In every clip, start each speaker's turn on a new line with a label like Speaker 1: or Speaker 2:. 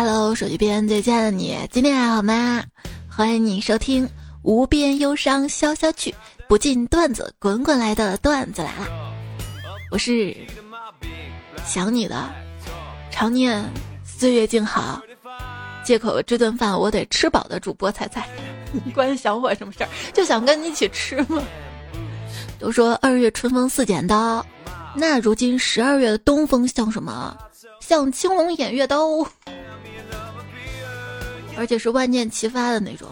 Speaker 1: Hello，手机边最亲爱的你，今天还好吗？欢迎你收听《无边忧伤消消去，不尽段子滚滚来的段子来了》。我是想你的，常念岁月静好，借口这顿饭我得吃饱的主播彩彩。你关想我什么事儿？就想跟你一起吃吗？都说二月春风似剪刀，那如今十二月的东风像什么？像青龙偃月刀，而且是万箭齐发的那种。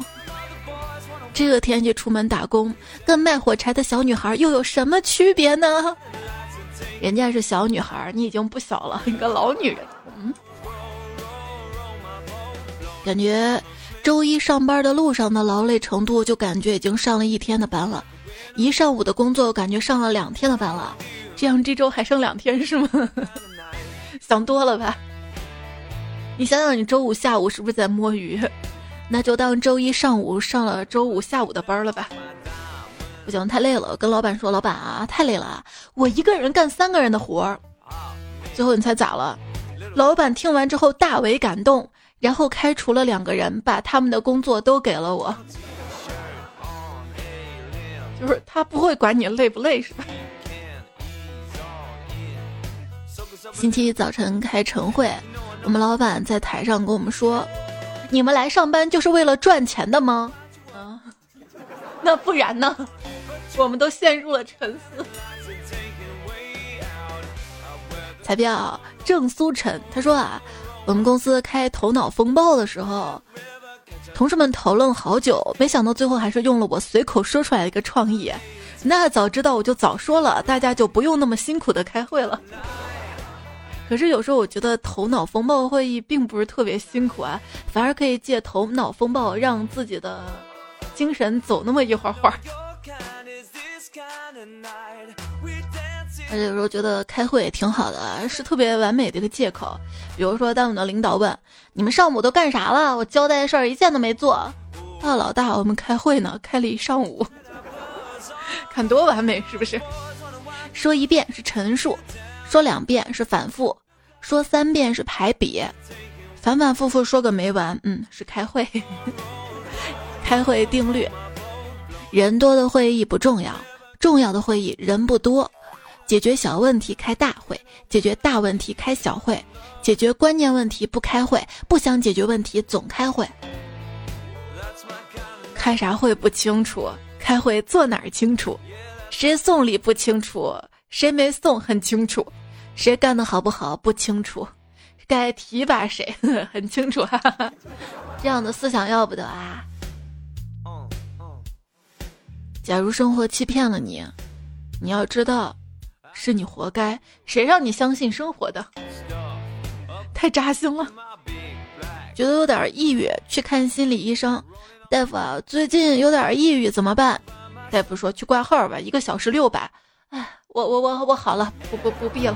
Speaker 1: 这个天气出门打工，跟卖火柴的小女孩又有什么区别呢？人家是小女孩，你已经不小了，你个老女人。嗯，感觉周一上班的路上的劳累程度，就感觉已经上了一天的班了。一上午的工作，感觉上了两天的班了。这样这周还剩两天是吗？想多了吧？你想想，你周五下午是不是在摸鱼？那就当周一上午上了周五下午的班了吧。不行，太累了，跟老板说，老板啊，太累了，我一个人干三个人的活儿。最后你猜咋了？老板听完之后大为感动，然后开除了两个人，把他们的工作都给了我。就是他不会管你累不累，是吧？星期一早晨开晨会，我们老板在台上跟我们说：“你们来上班就是为了赚钱的吗？”啊，那不然呢？我们都陷入了沉思。彩票郑苏晨他说啊，我们公司开头脑风暴的时候。同事们讨论好久，没想到最后还是用了我随口说出来的一个创意。那早知道我就早说了，大家就不用那么辛苦的开会了。可是有时候我觉得头脑风暴会议并不是特别辛苦啊，反而可以借头脑风暴让自己的精神走那么一会儿会儿。而且有时候觉得开会也挺好的，是特别完美的一个借口。比如说，当我们的领导问你们上午都干啥了，我交代的事儿一件都没做。啊，老大，我们开会呢，开了一上午，看多完美是不是？说一遍是陈述，说两遍是反复，说三遍是排比，反反复复说个没完，嗯，是开会。开会定律：人多的会议不重要，重要的会议人不多。解决小问题开大会，解决大问题开小会，解决关键问题不开会，不想解决问题总开会。开啥会不清楚，开会坐哪儿清楚。谁送礼不清楚，谁没送很清楚。谁干的好不好不清楚，该提拔谁很清楚。哈哈，这样的思想要不得啊！假如生活欺骗了你，你要知道。是你活该，谁让你相信生活的？太扎心了，觉得有点抑郁，去看心理医生。大夫啊，最近有点抑郁，怎么办？大夫说去挂号吧，一个小时六百。哎，我我我我好了，不不不必了。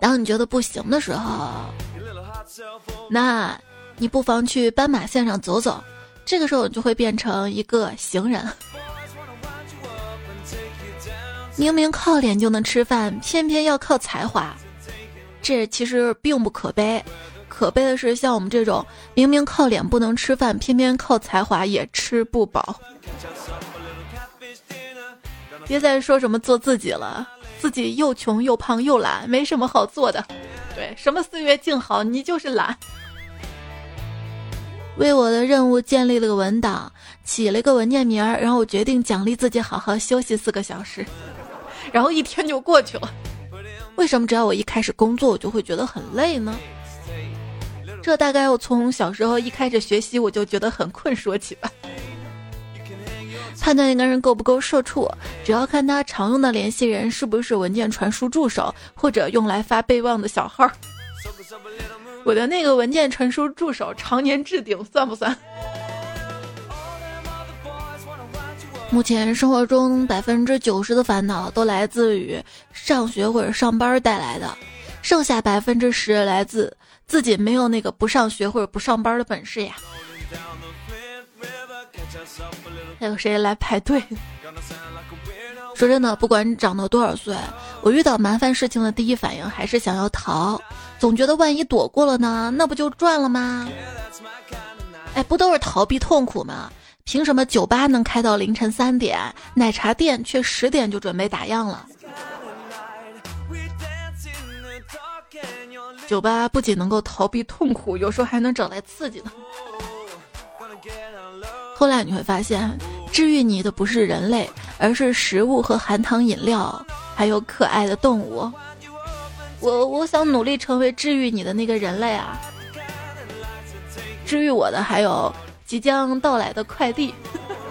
Speaker 1: 当你觉得不行的时候，那你不妨去斑马线上走走，这个时候你就会变成一个行人。明明靠脸就能吃饭，偏偏要靠才华，这其实并不可悲。可悲的是，像我们这种明明靠脸不能吃饭，偏偏靠才华也吃不饱。别再说什么做自己了，自己又穷又胖又懒，没什么好做的。对，什么岁月静好，你就是懒。为我的任务建立了个文档，起了个文件名儿，然后我决定奖励自己好好休息四个小时。然后一天就过去了，为什么只要我一开始工作，我就会觉得很累呢？这大概我从小时候一开始学习，我就觉得很困说起吧。判断一个人够不够社畜，只要看他常用的联系人是不是文件传输助手，或者用来发备忘的小号。我的那个文件传输助手常年置顶，算不算？目前生活中百分之九十的烦恼都来自于上学或者上班带来的，剩下百分之十来自自己没有那个不上学或者不上班的本事呀。还有谁来排队？说真的，不管长到多少岁，我遇到麻烦事情的第一反应还是想要逃，总觉得万一躲过了呢，那不就赚了吗？哎，不都是逃避痛苦吗？凭什么酒吧能开到凌晨三点，奶茶店却十点就准备打烊了？酒吧不仅能够逃避痛苦，有时候还能找来刺激呢。后来你会发现，治愈你的不是人类，而是食物和含糖饮料，还有可爱的动物。我我想努力成为治愈你的那个人类啊！治愈我的还有即将到来的快递。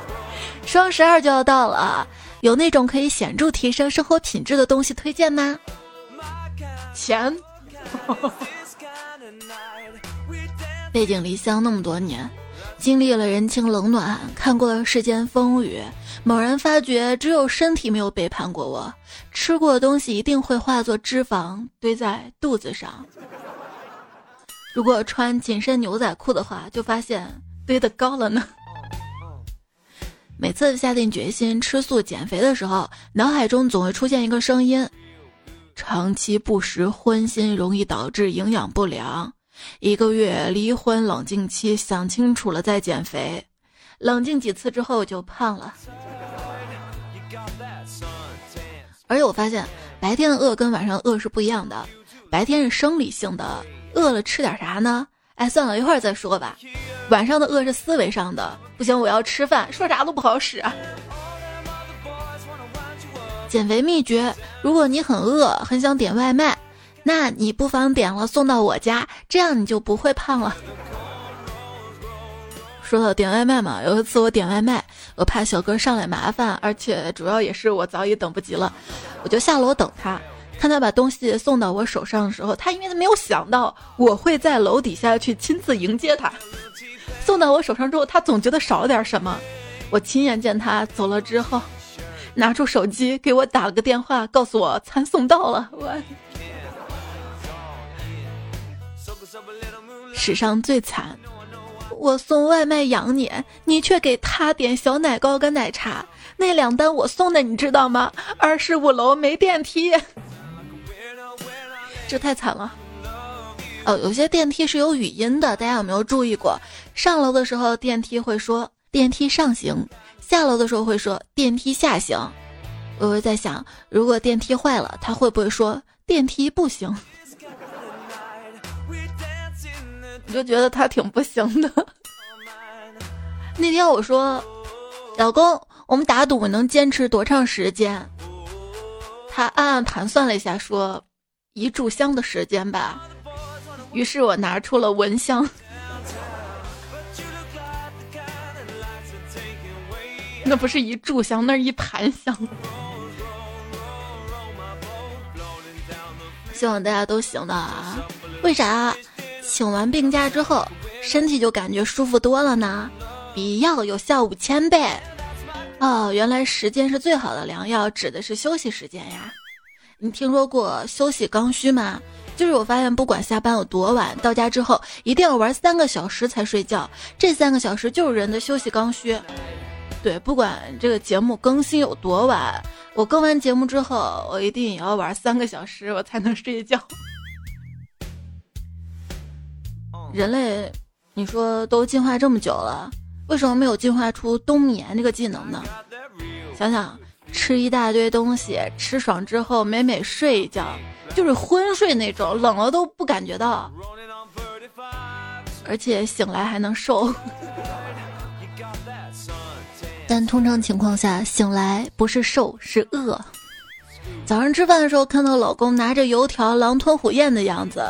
Speaker 1: 双十二就要到了，有那种可以显著提升生活品质的东西推荐吗？钱。背井离乡那么多年。经历了人情冷暖，看过了世间风雨，猛然发觉，只有身体没有背叛过我。吃过的东西一定会化作脂肪堆在肚子上。如果穿紧身牛仔裤的话，就发现堆得高了呢。每次下定决心吃素减肥的时候，脑海中总会出现一个声音：长期不食荤腥容易导致营养不良。一个月离婚冷静期，想清楚了再减肥。冷静几次之后就胖了。而且我发现，白天的饿跟晚上饿是不一样的。白天是生理性的，饿了吃点啥呢？哎，算了一会儿再说吧。晚上的饿是思维上的，不行，我要吃饭，说啥都不好使。减肥秘诀：如果你很饿，很想点外卖。那你不妨点了送到我家，这样你就不会胖了。说到点外卖嘛，有一次我点外卖，我怕小哥上来麻烦，而且主要也是我早已等不及了，我就下楼等他。看他把东西送到我手上的时候，他因为他没有想到我会在楼底下去亲自迎接他。送到我手上之后，他总觉得少了点什么。我亲眼见他走了之后，拿出手机给我打了个电话，告诉我餐送到了。我。史上最惨，我送外卖养你，你却给他点小奶糕跟奶茶。那两单我送的，你知道吗？二十五楼没电梯，这太惨了。哦，有些电梯是有语音的，大家有没有注意过？上楼的时候电梯会说电梯上行，下楼的时候会说电梯下行。我会在想，如果电梯坏了，他会不会说电梯不行？我就觉得他挺不行的。那天我说：“老公，我们打赌能坚持多长时间？”他暗暗盘算了一下，说：“一炷香的时间吧。”于是我拿出了蚊香。那不是一炷香，那是一盘香。希望大家都行的啊！为啥？请完病假之后，身体就感觉舒服多了呢，比药有效五千倍。哦，原来时间是最好的良药，指的是休息时间呀。你听说过休息刚需吗？就是我发现，不管下班有多晚，到家之后一定要玩三个小时才睡觉，这三个小时就是人的休息刚需。对，不管这个节目更新有多晚，我更完节目之后，我一定也要玩三个小时，我才能睡觉。人类，你说都进化这么久了，为什么没有进化出冬眠这个技能呢？想想吃一大堆东西，吃爽之后美美睡一觉，就是昏睡那种，冷了都不感觉到，而且醒来还能瘦。但通常情况下，醒来不是瘦是饿。早上吃饭的时候看到老公拿着油条狼吞虎咽的样子。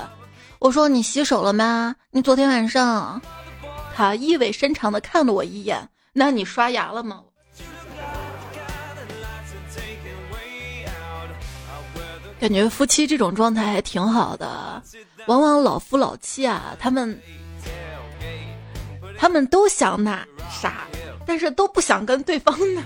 Speaker 1: 我说你洗手了吗？你昨天晚上，他意味深长的看了我一眼。那你刷牙了吗？感觉夫妻这种状态还挺好的。往往老夫老妻啊，他们他们都想那啥，但是都不想跟对方那。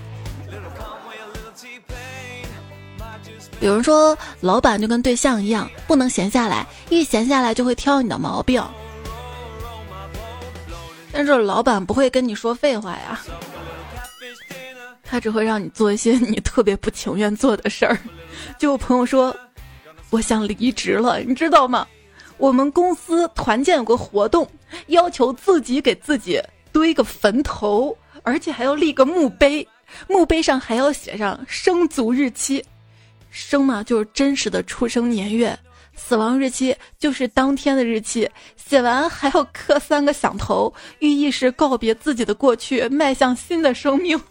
Speaker 1: 有人说，老板就跟对象一样，不能闲下来，一闲下来就会挑你的毛病。但是老板不会跟你说废话呀。他只会让你做一些你特别不情愿做的事儿。就我朋友说，我想离职了，你知道吗？我们公司团建有个活动，要求自己给自己堆个坟头，而且还要立个墓碑，墓碑上还要写上生卒日期。生嘛就是真实的出生年月，死亡日期就是当天的日期。写完还要刻三个响头，寓意是告别自己的过去，迈向新的生命。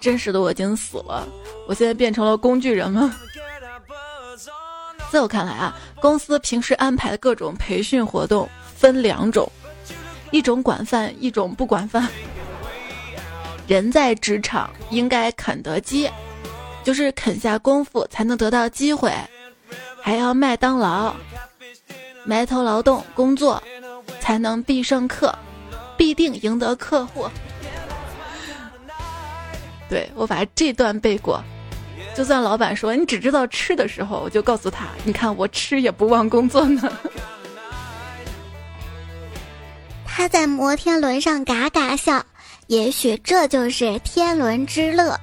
Speaker 1: 真实的我已经死了，我现在变成了工具人吗？在我看来啊，公司平时安排的各种培训活动分两种，一种管饭，一种不管饭。人在职场应该肯德基，就是肯下功夫才能得到机会，还要麦当劳，埋头劳动工作，才能必胜客，必定赢得客户。对我把这段背过。就算老板说你只知道吃的时候，我就告诉他：你看我吃也不忘工作呢。
Speaker 2: 他在摩天轮上嘎嘎笑，也许这就是天伦之乐。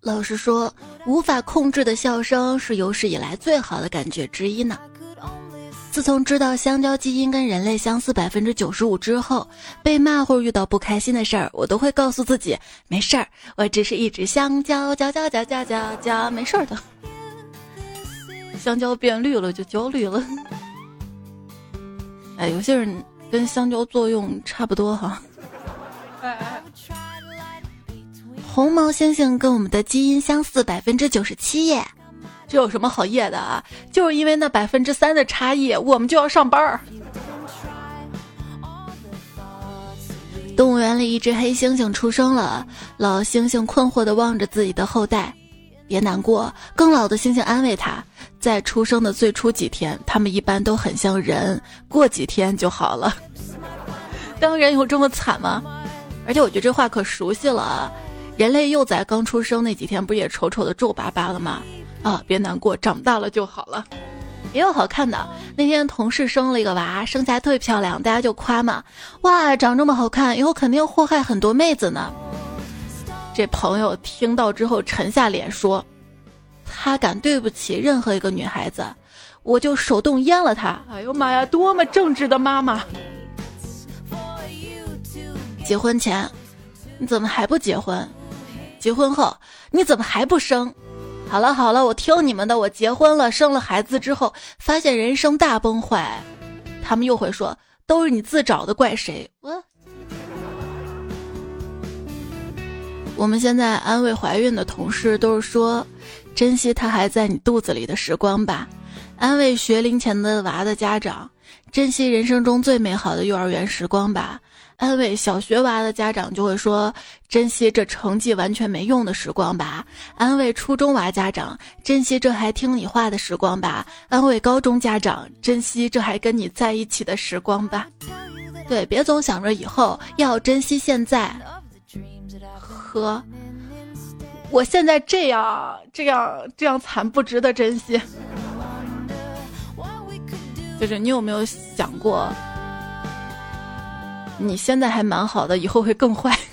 Speaker 1: 老实说，无法控制的笑声是有史以来最好的感觉之一呢。自从知道香蕉基因跟人类相似百分之九十五之后，被骂或遇到不开心的事儿，我都会告诉自己没事儿，我只是一只香蕉，蕉蕉蕉蕉蕉蕉，没事儿的。香蕉变绿了就焦虑了。哎，有些人跟香蕉作用差不多哈。红毛猩猩跟我们的基因相似百分之九十七耶。这有什么好耶的啊？就是因为那百分之三的差异，我们就要上班儿。动物园里，一只黑猩猩出生了，老猩猩困惑地望着自己的后代。别难过，更老的猩猩安慰他，在出生的最初几天，他们一般都很像人，过几天就好了。当人有这么惨吗？而且我觉得这话可熟悉了。人类幼崽刚出生那几天，不也丑丑的皱巴巴的吗？啊，别难过，长大了就好了。也有好看的，那天同事生了一个娃，生下来特别漂亮，大家就夸嘛，哇，长这么好看，以后肯定祸害很多妹子呢。这朋友听到之后沉下脸说，他敢对不起任何一个女孩子，我就手动阉了他。哎呦妈呀，多么正直的妈妈！结婚前，你怎么还不结婚？结婚后，你怎么还不生？好了好了，我听你们的。我结婚了，生了孩子之后，发现人生大崩坏。他们又会说，都是你自找的，怪谁？我。我们现在安慰怀孕的同事，都是说，珍惜他还在你肚子里的时光吧。安慰学龄前的娃的家长，珍惜人生中最美好的幼儿园时光吧。安慰小学娃的家长就会说：“珍惜这成绩完全没用的时光吧。”安慰初中娃家长：“珍惜这还听你话的时光吧。”安慰高中家长：“珍惜这还跟你在一起的时光吧。”对，别总想着以后，要珍惜现在。和我现在这样、这样、这样惨，不值得珍惜。就是你有没有想过？你现在还蛮好的，以后会更坏。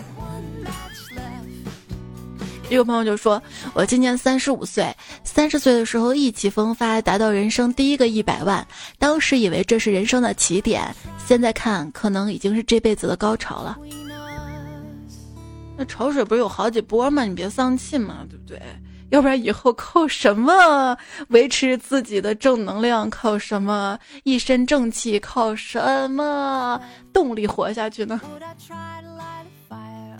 Speaker 1: 一个朋友就说：“我今年三十五岁，三十岁的时候意气风发，达到人生第一个一百万，当时以为这是人生的起点，现在看可能已经是这辈子的高潮了。那潮水不是有好几波吗？你别丧气嘛，对不对？”要不然以后靠什么维持自己的正能量？靠什么一身正气？靠什么动力活下去呢？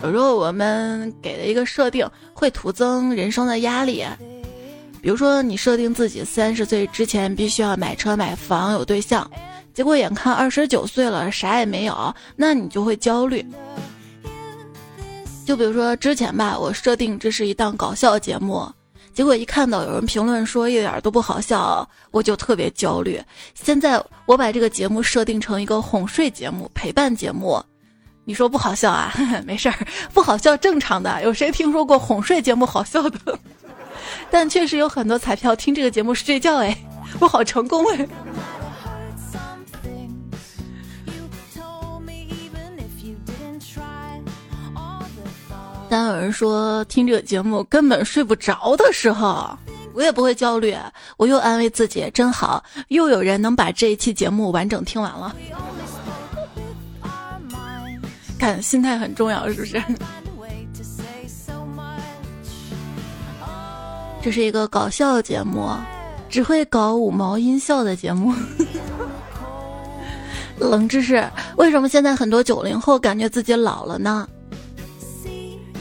Speaker 1: 有时候我们给的一个设定会徒增人生的压力，比如说你设定自己三十岁之前必须要买车买房有对象，结果眼看二十九岁了啥也没有，那你就会焦虑。就比如说之前吧，我设定这是一档搞笑节目。结果一看到有人评论说一点都不好笑，我就特别焦虑。现在我把这个节目设定成一个哄睡节目、陪伴节目，你说不好笑啊？没事儿，不好笑正常的。有谁听说过哄睡节目好笑的？但确实有很多彩票听这个节目睡觉，哎，我好成功哎。当有人说听这个节目根本睡不着的时候，我也不会焦虑，我又安慰自己真好，又有人能把这一期节目完整听完了。看心态很重要，是不是？这是一个搞笑节目，只会搞五毛音效的节目。冷知识：为什么现在很多九零后感觉自己老了呢？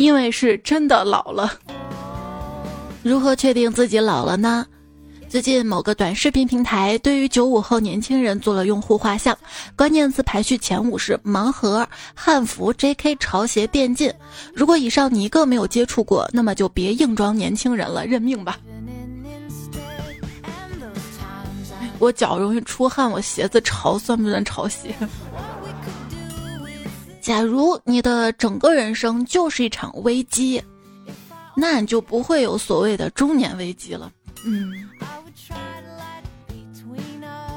Speaker 1: 因为是真的老了。如何确定自己老了呢？最近某个短视频平台对于九五后年轻人做了用户画像，关键词排序前五是盲盒、汉服、J.K. 潮鞋、电竞。如果以上你一个没有接触过，那么就别硬装年轻人了，认命吧。我脚容易出汗，我鞋子潮算不算潮鞋？假如你的整个人生就是一场危机，那你就不会有所谓的中年危机了。嗯。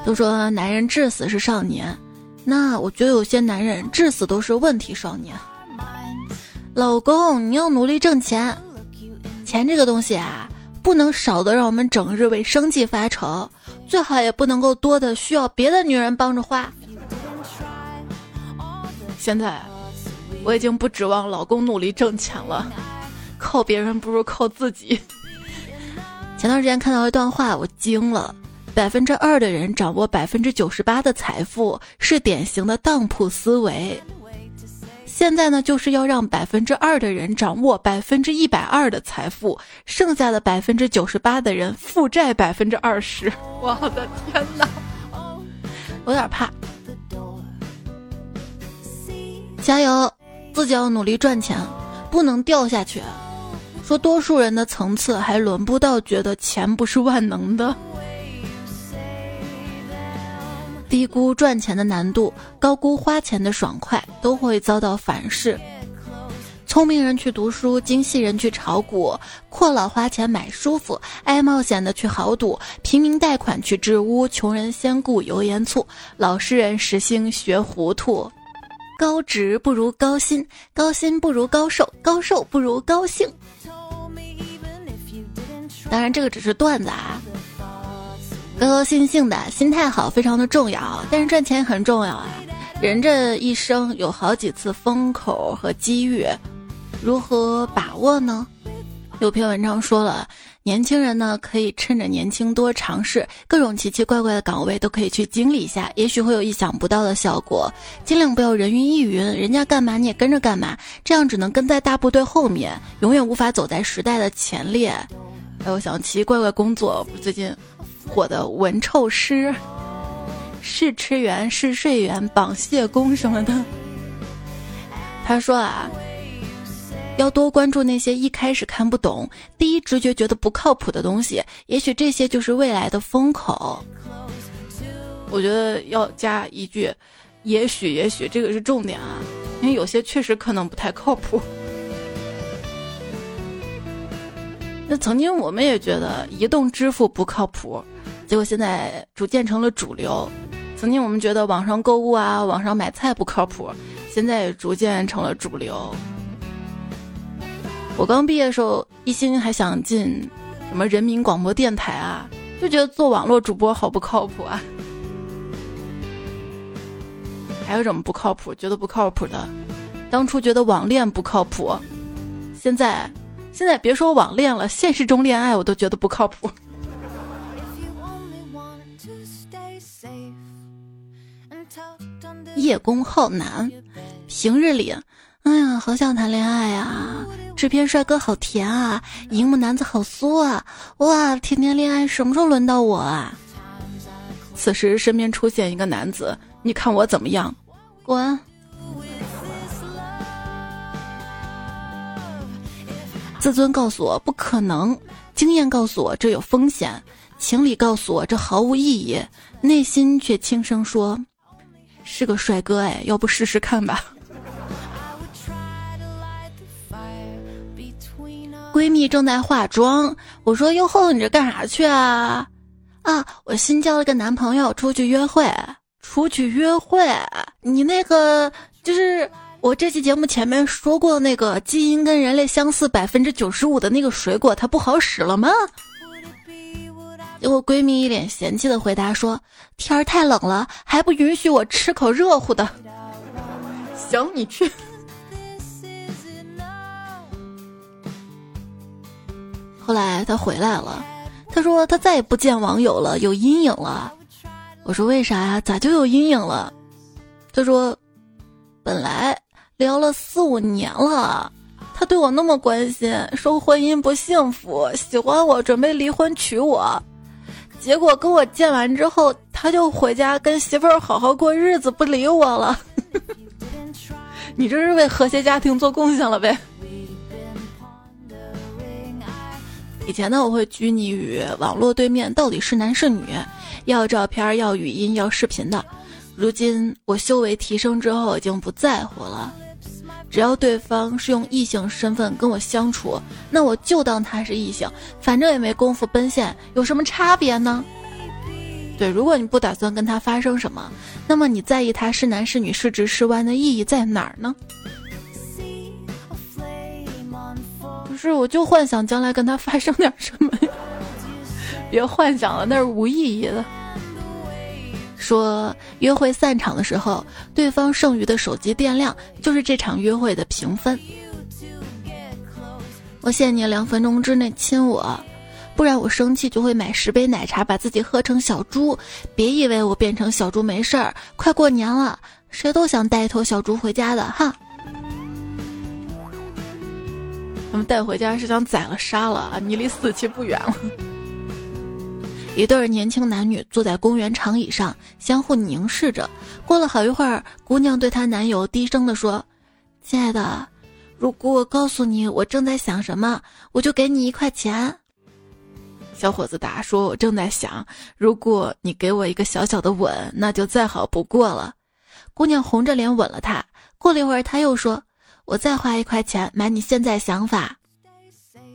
Speaker 1: 都说男人至死是少年，那我觉得有些男人至死都是问题少年。老公，你要努力挣钱，钱这个东西啊，不能少的让我们整日为生计发愁，最好也不能够多的需要别的女人帮着花。现在我已经不指望老公努力挣钱了，靠别人不如靠自己。前段时间看到一段话，我惊了。百分之二的人掌握百分之九十八的财富，是典型的当铺思维。现在呢，就是要让百分之二的人掌握百分之一百二的财富，剩下的百分之九十八的人负债百分之二十。我的天哪，有点怕。加油，自己要努力赚钱，不能掉下去。说多数人的层次还轮不到觉得钱不是万能的。低估赚钱的难度，高估花钱的爽快，都会遭到反噬。聪明人去读书，精细人去炒股，阔佬花钱买舒服，爱冒险的去豪赌，平民贷款去置屋，穷人先顾油盐醋，老实人实心学糊涂。高职不如高薪，高薪不如高寿，高寿不如高兴。当然，这个只是段子啊。高高兴兴的心态好，非常的重要。但是赚钱很重要啊！人这一生有好几次风口和机遇，如何把握呢？有篇文章说了，年轻人呢可以趁着年轻多尝试各种奇奇怪怪的岗位，都可以去经历一下，也许会有意想不到的效果。尽量不要人云亦云，人家干嘛你也跟着干嘛，这样只能跟在大部队后面，永远无法走在时代的前列。哎，我想奇奇怪怪工作，最近。火的闻臭师、试吃员、试睡员、绑蟹工什么的。他说啊，要多关注那些一开始看不懂、第一直觉觉得不靠谱的东西，也许这些就是未来的风口。我觉得要加一句，也许，也许这个是重点啊，因为有些确实可能不太靠谱。那曾经我们也觉得移动支付不靠谱。结果现在逐渐成了主流。曾经我们觉得网上购物啊、网上买菜不靠谱，现在也逐渐成了主流。我刚毕业的时候，一心还想进什么人民广播电台啊，就觉得做网络主播好不靠谱啊。还有什么不靠谱？觉得不靠谱的，当初觉得网恋不靠谱，现在现在别说网恋了，现实中恋爱我都觉得不靠谱。叶公好男，平日里，哎呀，好想谈恋爱呀！制片帅哥好甜啊，荧幕男子好酥啊！哇，甜甜恋爱，什么时候轮到我啊？此时身边出现一个男子，你看我怎么样？滚！自尊告诉我不可能，经验告诉我这有风险，情理告诉我这毫无意义，内心却轻声说。是个帅哥哎，要不试试看吧？闺蜜正在化妆，我说：“哟吼，你这干啥去啊？”啊，我新交了个男朋友，出去约会。出去约会？你那个就是我这期节目前面说过那个基因跟人类相似百分之九十五的那个水果，它不好使了吗？结果闺蜜一脸嫌弃的回答说：“天儿太冷了，还不允许我吃口热乎的。”行，你去。后来他回来了，他说他再也不见网友了，有阴影了。我说为啥呀？咋就有阴影了？他说，本来。聊了四五年了，他对我那么关心，说婚姻不幸福，喜欢我，准备离婚娶我。结果跟我见完之后，他就回家跟媳妇儿好好过日子，不理我了。你这是为和谐家庭做贡献了呗？以前呢，我会拘泥于网络对面到底是男是女，要照片，要语音，要视频的。如今我修为提升之后，已经不在乎了。只要对方是用异性身份跟我相处，那我就当他是异性，反正也没功夫奔现，有什么差别呢？对，如果你不打算跟他发生什么，那么你在意他是男是女是直是弯的意义在哪儿呢？不是，我就幻想将来跟他发生点什么呀？别幻想了，那是无意义的。说约会散场的时候，对方剩余的手机电量就是这场约会的评分。我限你两分钟之内亲我，不然我生气就会买十杯奶茶把自己喝成小猪。别以为我变成小猪没事儿，快过年了，谁都想带一头小猪回家的哈。他们带回家是想宰了杀了啊！你离死期不远了。一对年轻男女坐在公园长椅上，相互凝视着。过了好一会儿，姑娘对她男友低声地说：“亲爱的，如果我告诉你我正在想什么，我就给你一块钱。”小伙子答说：“我正在想，如果你给我一个小小的吻，那就再好不过了。”姑娘红着脸吻了他。过了一会儿，他又说：“我再花一块钱买你现在想法。”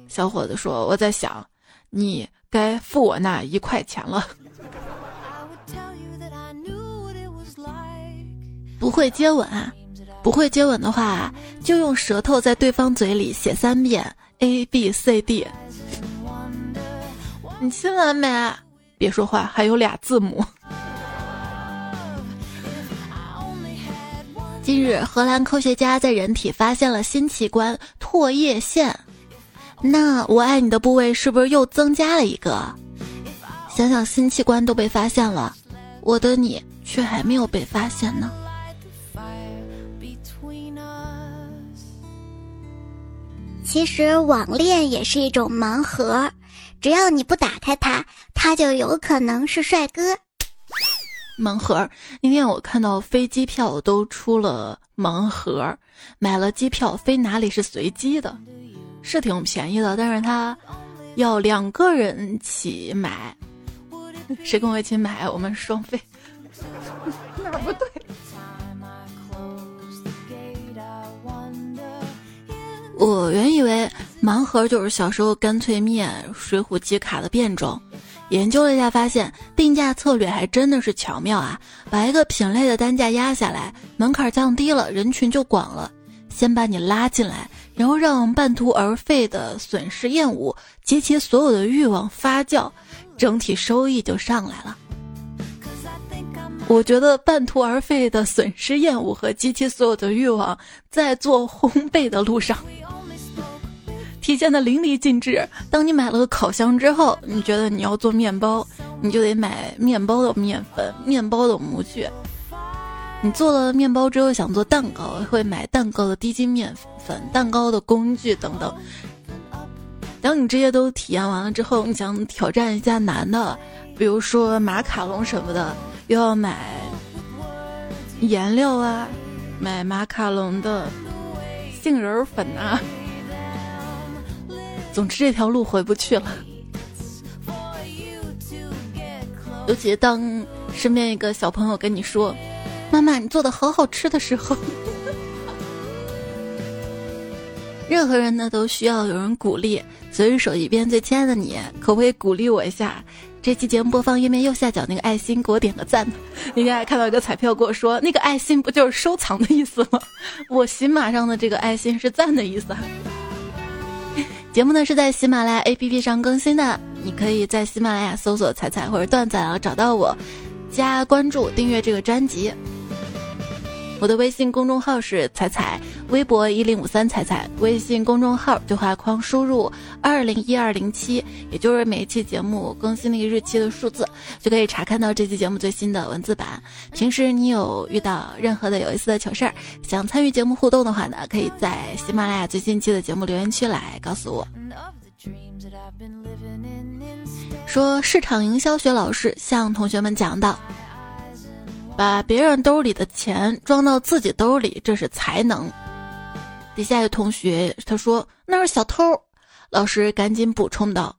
Speaker 1: 小伙子说：“我在想，你。”该付我那一块钱了。不会接吻，不会接吻的话，就用舌头在对方嘴里写三遍 A B C D。你亲完没？别说话，还有俩字母。近日，荷兰科学家在人体发现了新器官——唾液腺。那我爱你的部位是不是又增加了一个？想想新器官都被发现了，我的你却还没有被发现呢。
Speaker 2: 其实网恋也是一种盲盒，只要你不打开它，它就有可能是帅哥。
Speaker 1: 盲盒，那天我看到飞机票都出了盲盒，买了机票飞哪里是随机的。是挺便宜的，但是他要两个人起买，谁跟我一起买，我们双飞。哪不对？我原以为盲盒就是小时候干脆面、水浒集卡的变种，研究了一下，发现定价策略还真的是巧妙啊！把一个品类的单价压下来，门槛降低了，人群就广了。先把你拉进来。然后让半途而废的损失厌恶及其所有的欲望发酵，整体收益就上来了。我觉得半途而废的损失厌恶和及其所有的欲望，在做烘焙的路上体现的淋漓尽致。当你买了个烤箱之后，你觉得你要做面包，你就得买面包的面粉、面包的模具。你做了面包之后想做蛋糕，会买蛋糕的低筋面粉、蛋糕的工具等等。当你这些都体验完了之后，你想挑战一下难的，比如说马卡龙什么的，又要买颜料啊，买马卡龙的杏仁粉啊。总之这条路回不去了。尤其当身边一个小朋友跟你说。妈妈，你做的好好吃的时候，任何人呢都需要有人鼓励。所以手一边最亲爱的你，可不可以鼓励我一下？这期节目播放页面右下角那个爱心，给我点个赞。那天还看到一个彩票，跟我说那个爱心不就是收藏的意思吗？我喜马上的这个爱心是赞的意思。节目呢是在喜马拉雅 APP 上更新的，你可以在喜马拉雅搜索“彩彩”或者“段仔”然后找到我，加关注订阅这个专辑。我的微信公众号是彩彩，微博一零五三彩彩，微信公众号对话框输入二零一二零七，也就是每一期节目更新那个日期的数字，就可以查看到这期节目最新的文字版。平时你有遇到任何的有意思的糗事儿，想参与节目互动的话呢，可以在喜马拉雅最新期的节目留言区来告诉我。说市场营销学老师向同学们讲到。把别人兜里的钱装到自己兜里，这是才能。底下有同学他说那是小偷，老师赶紧补充道：“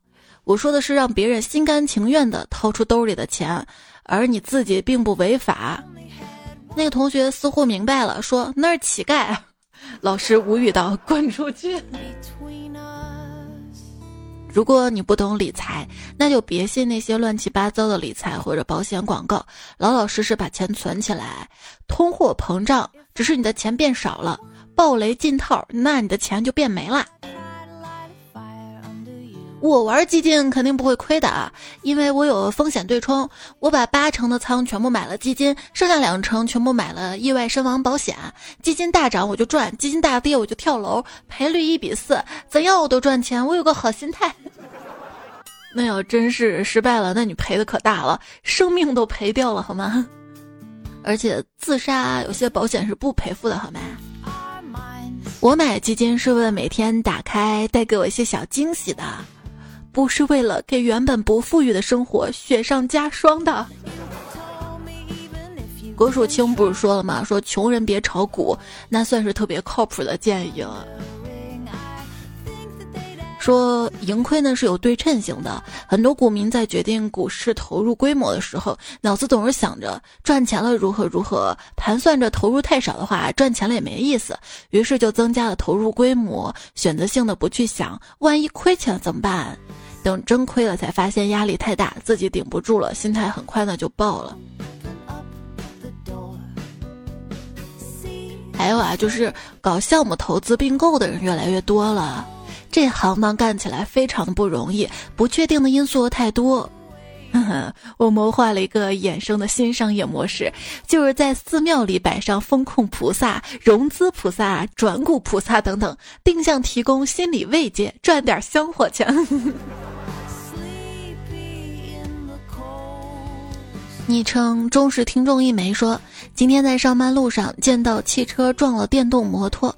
Speaker 1: 我说的是让别人心甘情愿的掏出兜里的钱，而你自己并不违法。”那个同学似乎明白了，说那是乞丐。老师无语道：“ 滚出去。”如果你不懂理财，那就别信那些乱七八糟的理财或者保险广告，老老实实把钱存起来。通货膨胀只是你的钱变少了，暴雷进套，那你的钱就变没了。我玩基金肯定不会亏的啊，因为我有风险对冲，我把八成的仓全部买了基金，剩下两成全部买了意外身亡保险。基金大涨我就赚，基金大跌我就跳楼，赔率一比四，怎样我都赚钱。我有个好心态。那要真是失败了，那你赔的可大了，生命都赔掉了好吗？而且自杀有些保险是不赔付的好吗？我买基金是为了每天打开带给我一些小惊喜的。不是为了给原本不富裕的生活雪上加霜的。郭树清不是说了吗？说穷人别炒股，那算是特别靠谱的建议了。说盈亏呢是有对称性的，很多股民在决定股市投入规模的时候，脑子总是想着赚钱了如何如何，盘算着投入太少的话赚钱了也没意思，于是就增加了投入规模，选择性的不去想万一亏钱了怎么办，等真亏了才发现压力太大，自己顶不住了，心态很快呢就爆了。还有啊，就是搞项目投资并购的人越来越多了。这行当干起来非常的不容易，不确定的因素太多。我谋划了一个衍生的新商业模式，就是在寺庙里摆上风控菩萨、融资菩萨、转股菩萨等等，定向提供心理慰藉，赚点香火钱。昵称忠实听众一枚说：“今天在上班路上见到汽车撞了电动摩托，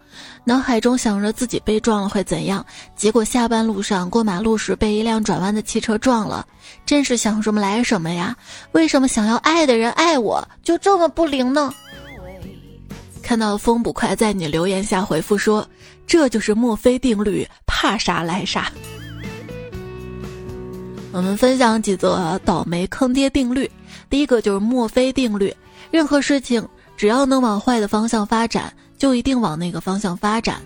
Speaker 1: 脑海中想着自己被撞了会怎样，结果下班路上过马路时被一辆转弯的汽车撞了，真是想什么来什么呀！为什么想要爱的人爱我就这么不灵呢？”看到风捕快在你留言下回复说：“这就是墨菲定律，怕啥来啥。”我们分享几则倒霉坑爹定律。第一个就是墨菲定律，任何事情只要能往坏的方向发展，就一定往那个方向发展。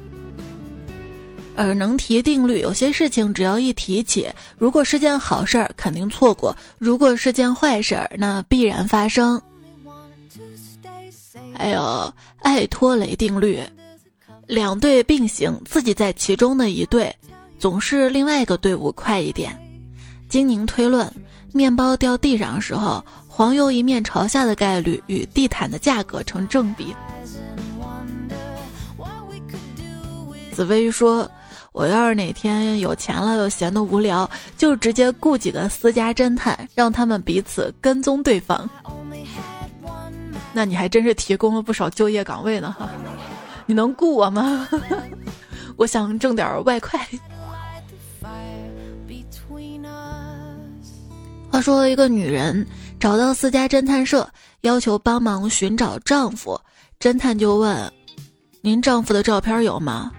Speaker 1: 而能提定律，有些事情只要一提起，如果是件好事儿，肯定错过；如果是件坏事儿，那必然发生。还有爱托雷定律，两队并行，自己在其中的一队，总是另外一个队伍快一点。精宁推论，面包掉地上的时候。黄油一面朝下的概率与地毯的价格成正比。紫薇说：“我要是哪天有钱了又闲得无聊，就直接雇几个私家侦探，让他们彼此跟踪对方。那你还真是提供了不少就业岗位呢，哈！你能雇我吗？我想挣点外快。”话说一个女人。找到私家侦探社，要求帮忙寻找丈夫。侦探就问：“您丈夫的照片有吗？”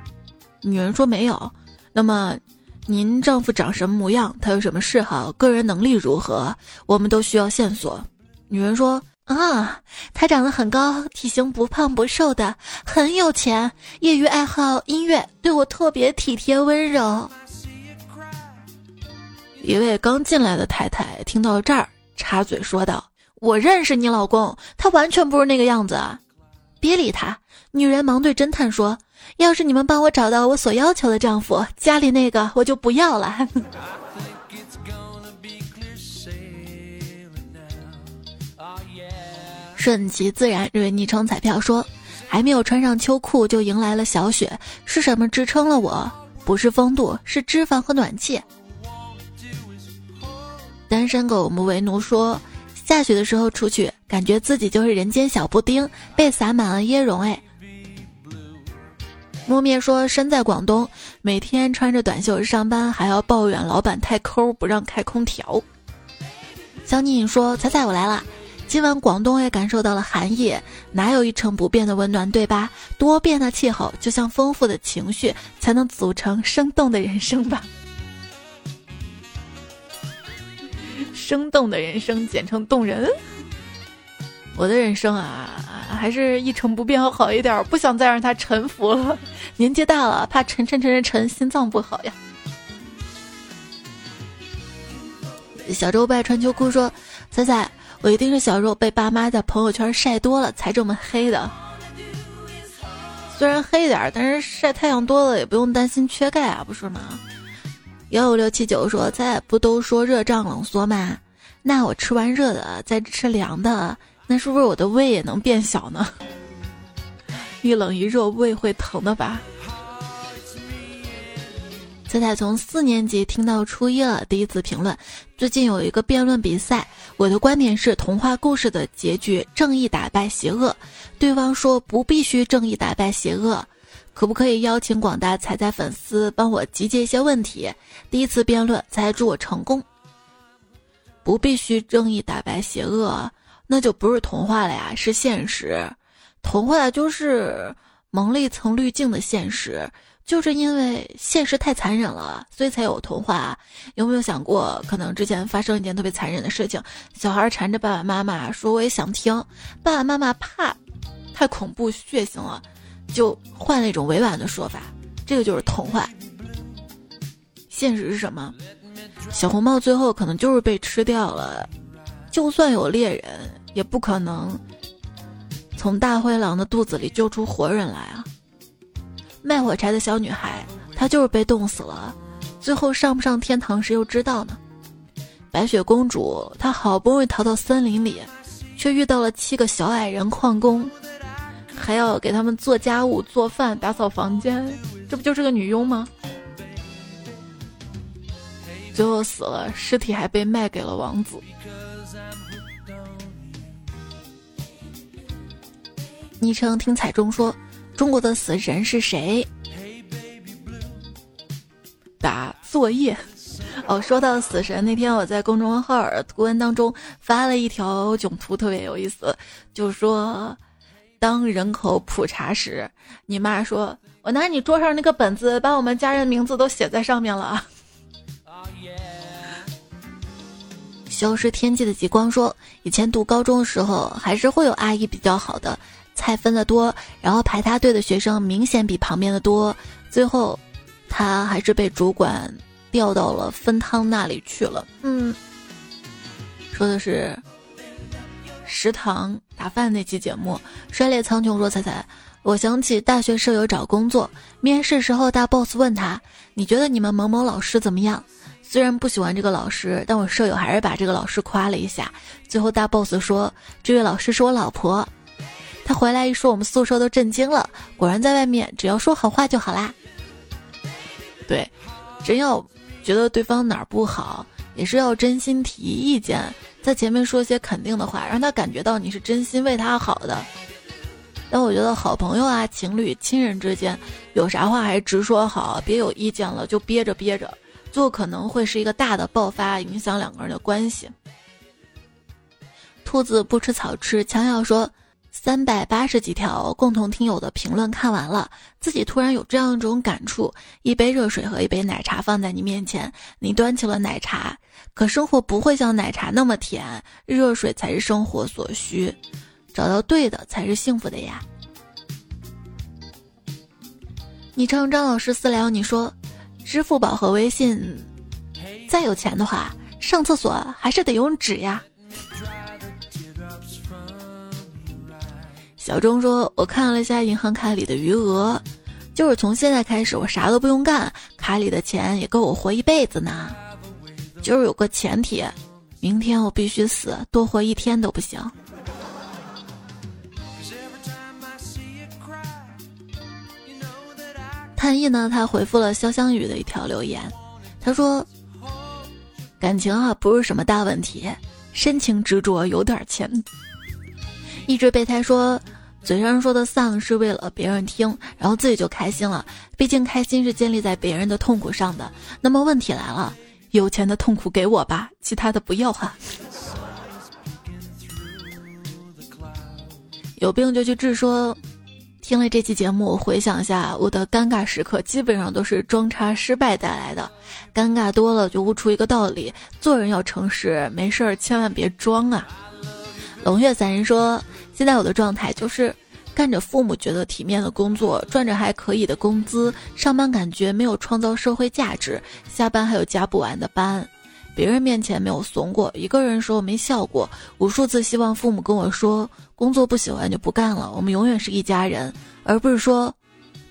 Speaker 1: 女人说：“没有。”那么，您丈夫长什么模样？他有什么嗜好？个人能力如何？我们都需要线索。女人说：“啊，他长得很高，体型不胖不瘦的，很有钱，业余爱好音乐，对我特别体贴温柔。”一位刚进来的太太听到这儿，插嘴说道：“我认识你老公，他完全不是那个样子啊！”别理他。女人忙对侦探说：“要是你们帮我找到我所要求的丈夫，家里那个我就不要了。” 顺其自然，这位昵称彩票说：“还没有穿上秋裤就迎来了小雪，是什么支撑了我？不是风度，是脂肪和暖气。”单身狗我们为奴说：“下雪的时候出去，感觉自己就是人间小布丁，被撒满了椰蓉。”哎，木灭说：“身在广东，每天穿着短袖上班，还要抱怨老板太抠，不让开空调。”小宁说：“彩彩，我来了。今晚广东也感受到了寒意，哪有一成不变的温暖，对吧？多变的气候，就像丰富的情绪，才能组成生动的人生吧。”生动的人生，简称动人。我的人生啊，还是一成不变好一点，不想再让他沉浮了。年纪大了，怕沉沉沉沉沉，心脏不好呀。小周拜穿秋裤说：“彩彩，我一定是小时候被爸妈在朋友圈晒多了，才这么黑的。虽然黑点儿，但是晒太阳多了也不用担心缺钙啊，不是吗？”幺五六七九说：“在不都说热胀冷缩吗？那我吃完热的再吃凉的，那是不是我的胃也能变小呢？一冷一热胃会疼的吧？”彩彩从四年级听到初一了，第一次评论。最近有一个辩论比赛，我的观点是童话故事的结局正义打败邪恶，对方说不必须正义打败邪恶。可不可以邀请广大彩彩粉丝帮我集结一些问题？第一次辩论，才祝我成功。不必须正义打败邪恶，那就不是童话了呀，是现实。童话就是蒙了一层滤镜的现实，就是因为现实太残忍了，所以才有童话。有没有想过，可能之前发生一件特别残忍的事情，小孩缠着爸爸妈妈说我也想听，爸爸妈妈怕太恐怖血腥了。就换了一种委婉的说法，这个就是童话。现实是什么？小红帽最后可能就是被吃掉了。就算有猎人，也不可能从大灰狼的肚子里救出活人来啊！卖火柴的小女孩，她就是被冻死了。最后上不上天堂，谁又知道呢？白雪公主，她好不容易逃到森林里，却遇到了七个小矮人矿工。还要给他们做家务、做饭、打扫房间，这不就是个女佣吗？最后死了，尸体还被卖给了王子。昵称听彩中说：“中国的死神是谁？”打作业。哦，说到死神，那天我在公众号图文当中发了一条囧图，特别有意思，就说。当人口普查时，你妈说：“我拿你桌上那个本子，把我们家人名字都写在上面了。”消失天际的极光说：“以前读高中的时候，还是会有阿姨比较好的，菜分的多，然后排他队的学生明显比旁边的多，最后，他还是被主管调到了分汤那里去了。”嗯，说的是。食堂打饭那期节目，摔裂苍穹说：“彩彩，我想起大学舍友找工作，面试时候大 boss 问他，你觉得你们某某老师怎么样？虽然不喜欢这个老师，但我舍友还是把这个老师夸了一下。最后大 boss 说，这位老师是我老婆。他回来一说，我们宿舍都震惊了。果然在外面只要说好话就好啦。对，真要觉得对方哪儿不好，也是要真心提意见。”在前面说些肯定的话，让他感觉到你是真心为他好的。但我觉得好朋友啊、情侣、亲人之间，有啥话还直说好，别有意见了就憋着憋着，最后可能会是一个大的爆发，影响两个人的关系。兔子不吃草吃，强要说。三百八十几条共同听友的评论看完了，自己突然有这样一种感触：一杯热水和一杯奶茶放在你面前，你端起了奶茶，可生活不会像奶茶那么甜，热水才是生活所需，找到对的才是幸福的呀。你称张老师私聊你说，支付宝和微信再有钱的话，上厕所还是得用纸呀。小钟说：“我看了一下银行卡里的余额，就是从现在开始我啥都不用干，卡里的钱也够我活一辈子呢。就是有个前提，明天我必须死，多活一天都不行。”探意呢？他回复了潇湘雨的一条留言，他说：“感情啊，不是什么大问题，深情执着有点钱。”一直备胎说：“嘴上说的丧是为了别人听，然后自己就开心了。毕竟开心是建立在别人的痛苦上的。那么问题来了，有钱的痛苦给我吧，其他的不要哈。有病就去治。”说。听了这期节目，回想一下我的尴尬时刻，基本上都是装叉失败带来的。尴尬多了，就悟出一个道理：做人要诚实，没事儿千万别装啊。龙月散人说，现在我的状态就是干着父母觉得体面的工作，赚着还可以的工资，上班感觉没有创造社会价值，下班还有加不完的班。别人面前没有怂过，一个人时候没笑过，无数次希望父母跟我说工作不喜欢就不干了，我们永远是一家人，而不是说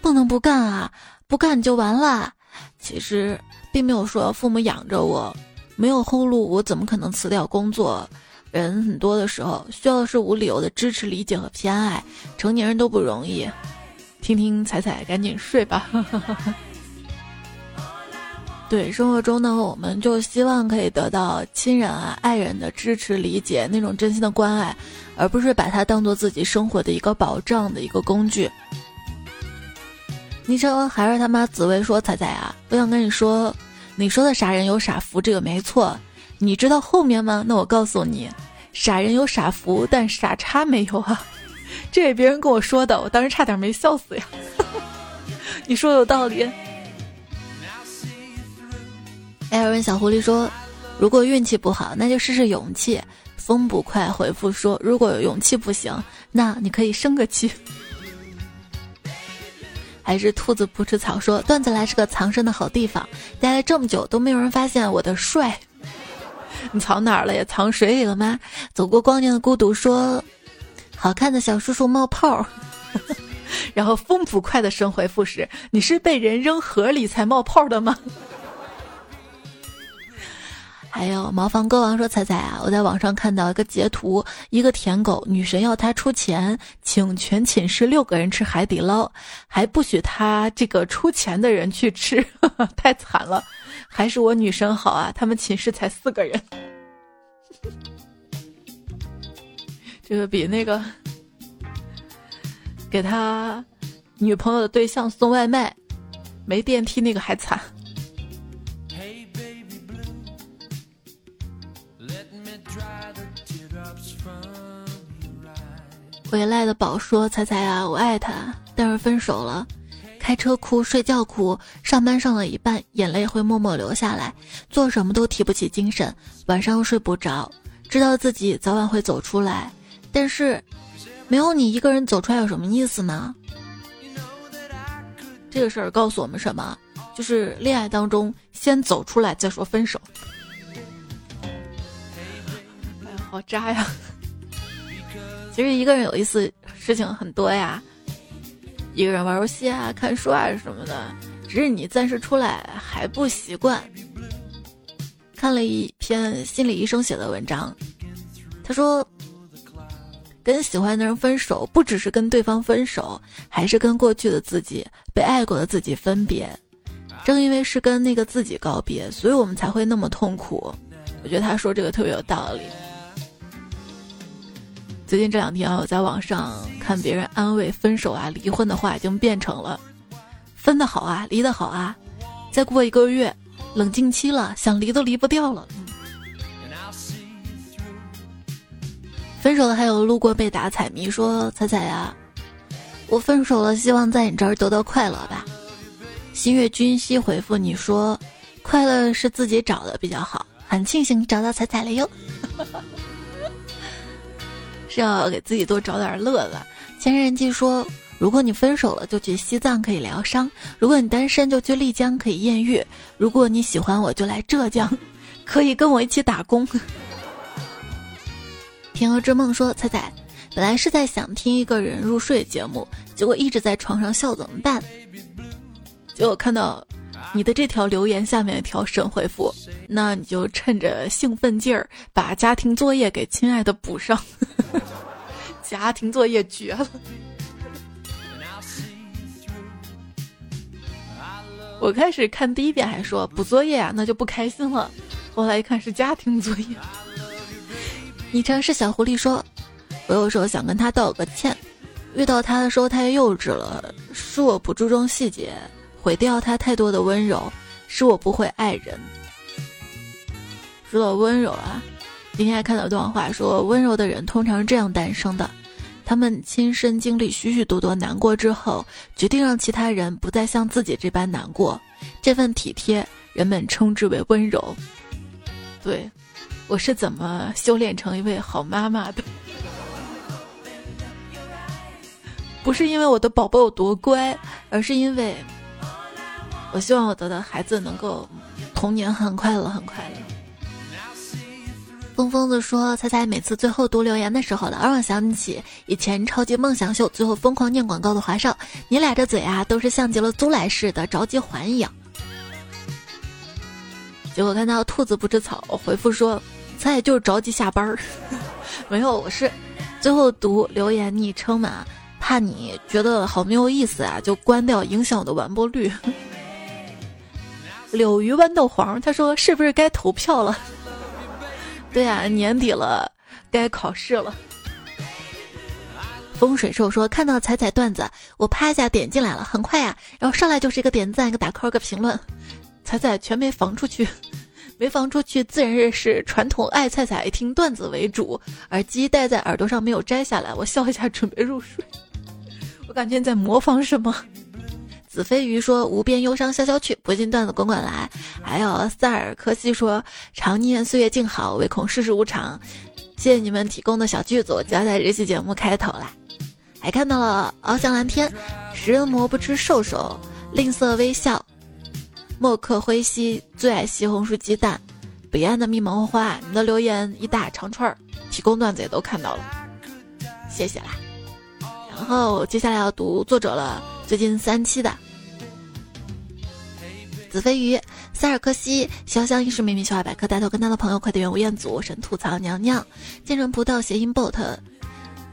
Speaker 1: 不能不干啊，不干就完了。其实并没有说父母养着我，没有后路，我怎么可能辞掉工作？人很多的时候需要的是无理由的支持、理解和偏爱，成年人都不容易。听听彩彩，赶紧睡吧。对生活中呢，我们就希望可以得到亲人啊、爱人的支持、理解，那种真心的关爱，而不是把它当做自己生活的一个保障的一个工具。昵称还是他妈紫薇说：“彩彩啊，我想跟你说，你说的傻人有傻福，这个没错。你知道后面吗？那我告诉你，傻人有傻福，但傻叉没有啊。这也别人跟我说的，我当时差点没笑死呀。你说有道理。”艾尔文小狐狸说：“如果运气不好，那就试试勇气。”风不快回复说：“如果有勇气不行，那你可以生个气。”还是兔子不吃草说：“段子来是个藏身的好地方，待了这么久都没有人发现我的帅。你藏哪儿了？呀藏水里了吗？”走过光年的孤独说：“好看的小叔叔冒泡。”然后风不快的生回复是：“你是被人扔河里才冒泡的吗？”还有茅房歌王说：“彩彩啊，我在网上看到一个截图，一个舔狗女神要他出钱，请全寝室六个人吃海底捞，还不许他这个出钱的人去吃，太惨了。还是我女神好啊，他们寝室才四个人，这个比那个给他女朋友的对象送外卖没电梯那个还惨。”回来的宝说：“彩彩啊，我爱他，但是分手了。开车哭，睡觉哭，上班上了一半，眼泪会默默流下来，做什么都提不起精神，晚上又睡不着。知道自己早晚会走出来，但是没有你一个人走出来有什么意思呢？这个事儿告诉我们什么？就是恋爱当中先走出来再说分手。哎，好渣呀！”其实一个人有意思事情很多呀，一个人玩游戏啊、看书啊什么的，只是你暂时出来还不习惯。看了一篇心理医生写的文章，他说，跟喜欢的人分手，不只是跟对方分手，还是跟过去的自己、被爱过的自己分别。正因为是跟那个自己告别，所以我们才会那么痛苦。我觉得他说这个特别有道理。最近这两天啊，我在网上看别人安慰分手啊、离婚的话，已经变成了分的好啊、离的好啊。再过一个月，冷静期了，想离都离不掉了。分手的还有路过被打彩迷说：“彩彩呀，我分手了，希望在你这儿得到快乐吧。”新月君熙回复你说：“快乐是自己找的比较好，很庆幸找到彩彩了哟。”是要给自己多找点乐子。千人记说，如果你分手了，就去西藏可以疗伤；如果你单身，就去丽江可以艳遇；如果你喜欢我，就来浙江，可以跟我一起打工。天鹅之梦说：“彩彩，本来是在想听一个人入睡节目，结果一直在床上笑，怎么办？”结果看到你的这条留言下面一条神回复，那你就趁着兴奋劲儿把家庭作业给亲爱的补上。家庭作业绝了！我开始看第一遍还说补作业啊，那就不开心了。后来一看是家庭作业。昵称是小狐狸说：“我有时候想跟他道个歉，遇到他的时候太幼稚了，是我不注重细节，毁掉他太多的温柔，是我不会爱人。”说到温柔啊。今天还看到一段话，说温柔的人通常是这样诞生的：他们亲身经历许许多多难过之后，决定让其他人不再像自己这般难过。这份体贴，人们称之为温柔。对，我是怎么修炼成一位好妈妈的？不是因为我的宝宝有多乖，而是因为我希望我的孩子能够童年很快乐，很快乐。疯疯子说：“猜猜每次最后读留言的时候，老让我想起以前超级梦想秀最后疯狂念广告的华少，你俩这嘴啊，都是像极了租来似的着急还一样。”结果看到兔子不吃草回复说：“猜就是着急下班儿。”没有，我是最后读留言昵称嘛，怕你觉得好没有意思啊，就关掉，影响我的完播率。柳鱼豌豆黄，他说：“是不是该投票了？”对啊，年底了，该考试了。风水兽说看到彩彩段子，我啪一下点进来了，很快呀，然后上来就是一个点赞，一个打 call，一个评论，彩彩全没防出去，没防出去，自然是传统爱彩彩听段子为主，耳机戴在耳朵上没有摘下来，我笑一下准备入睡，我感觉你在模仿什么。子飞鱼说：“无边忧伤消消去，不尽段子滚滚来。”还有塞尔科西说：“常念岁月静好，唯恐世事无常。”谢谢你们提供的小句子，我交在这期节目开头啦。还看到了翱翔蓝天，食人魔不吃兽首，吝啬微笑，墨克灰溪最爱西红柿鸡蛋，彼岸的蜜萌花，你的留言一大长串，提供段子也都看到了，谢谢啦。然后接下来要读作者了，最近三期的。子飞鱼、塞尔克西、潇湘亦是美美小海百科，带头跟他的朋友快递员吴彦祖、神吐槽娘娘、剑人葡萄、谐音 bot、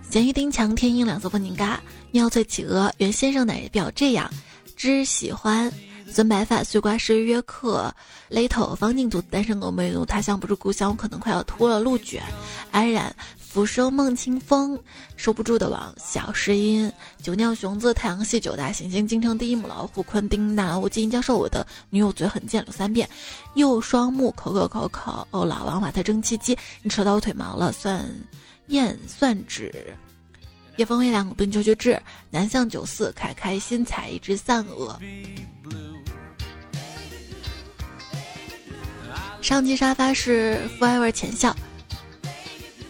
Speaker 1: 咸鱼丁强、天鹰两色风景嘎、妙脆企鹅、袁先生奶表这样，只喜欢孙白发、碎瓜师约克、雷头、方净土、单身狗、美奴、他乡不是故乡，我可能快要秃了，鹿卷、安然。浮生梦清风，收不住的网，小石音，酒酿熊子，太阳系九大行星，京城第一母老虎，昆丁大乌金。教授，我的女友嘴很贱，了三遍，又双目，口口口口，哦，老王瓦特蒸汽机，你扯到我腿毛了，算验算纸，夜风微凉，冰秋秋志，南向九四，开开心彩，一只散鹅，上期沙发是 forever 浅笑。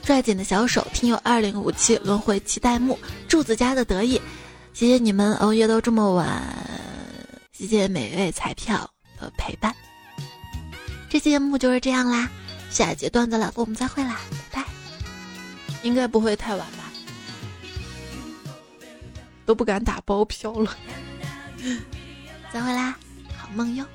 Speaker 1: 拽紧的小手，听友二零五七轮回期待木柱子家的得意，谢谢你们熬夜都这么晚，谢谢每位彩票的陪伴。这期节目就是这样啦，下节段子了，我们再会啦，拜拜。应该不会太晚吧？都不敢打包票了，再会啦，好梦哟。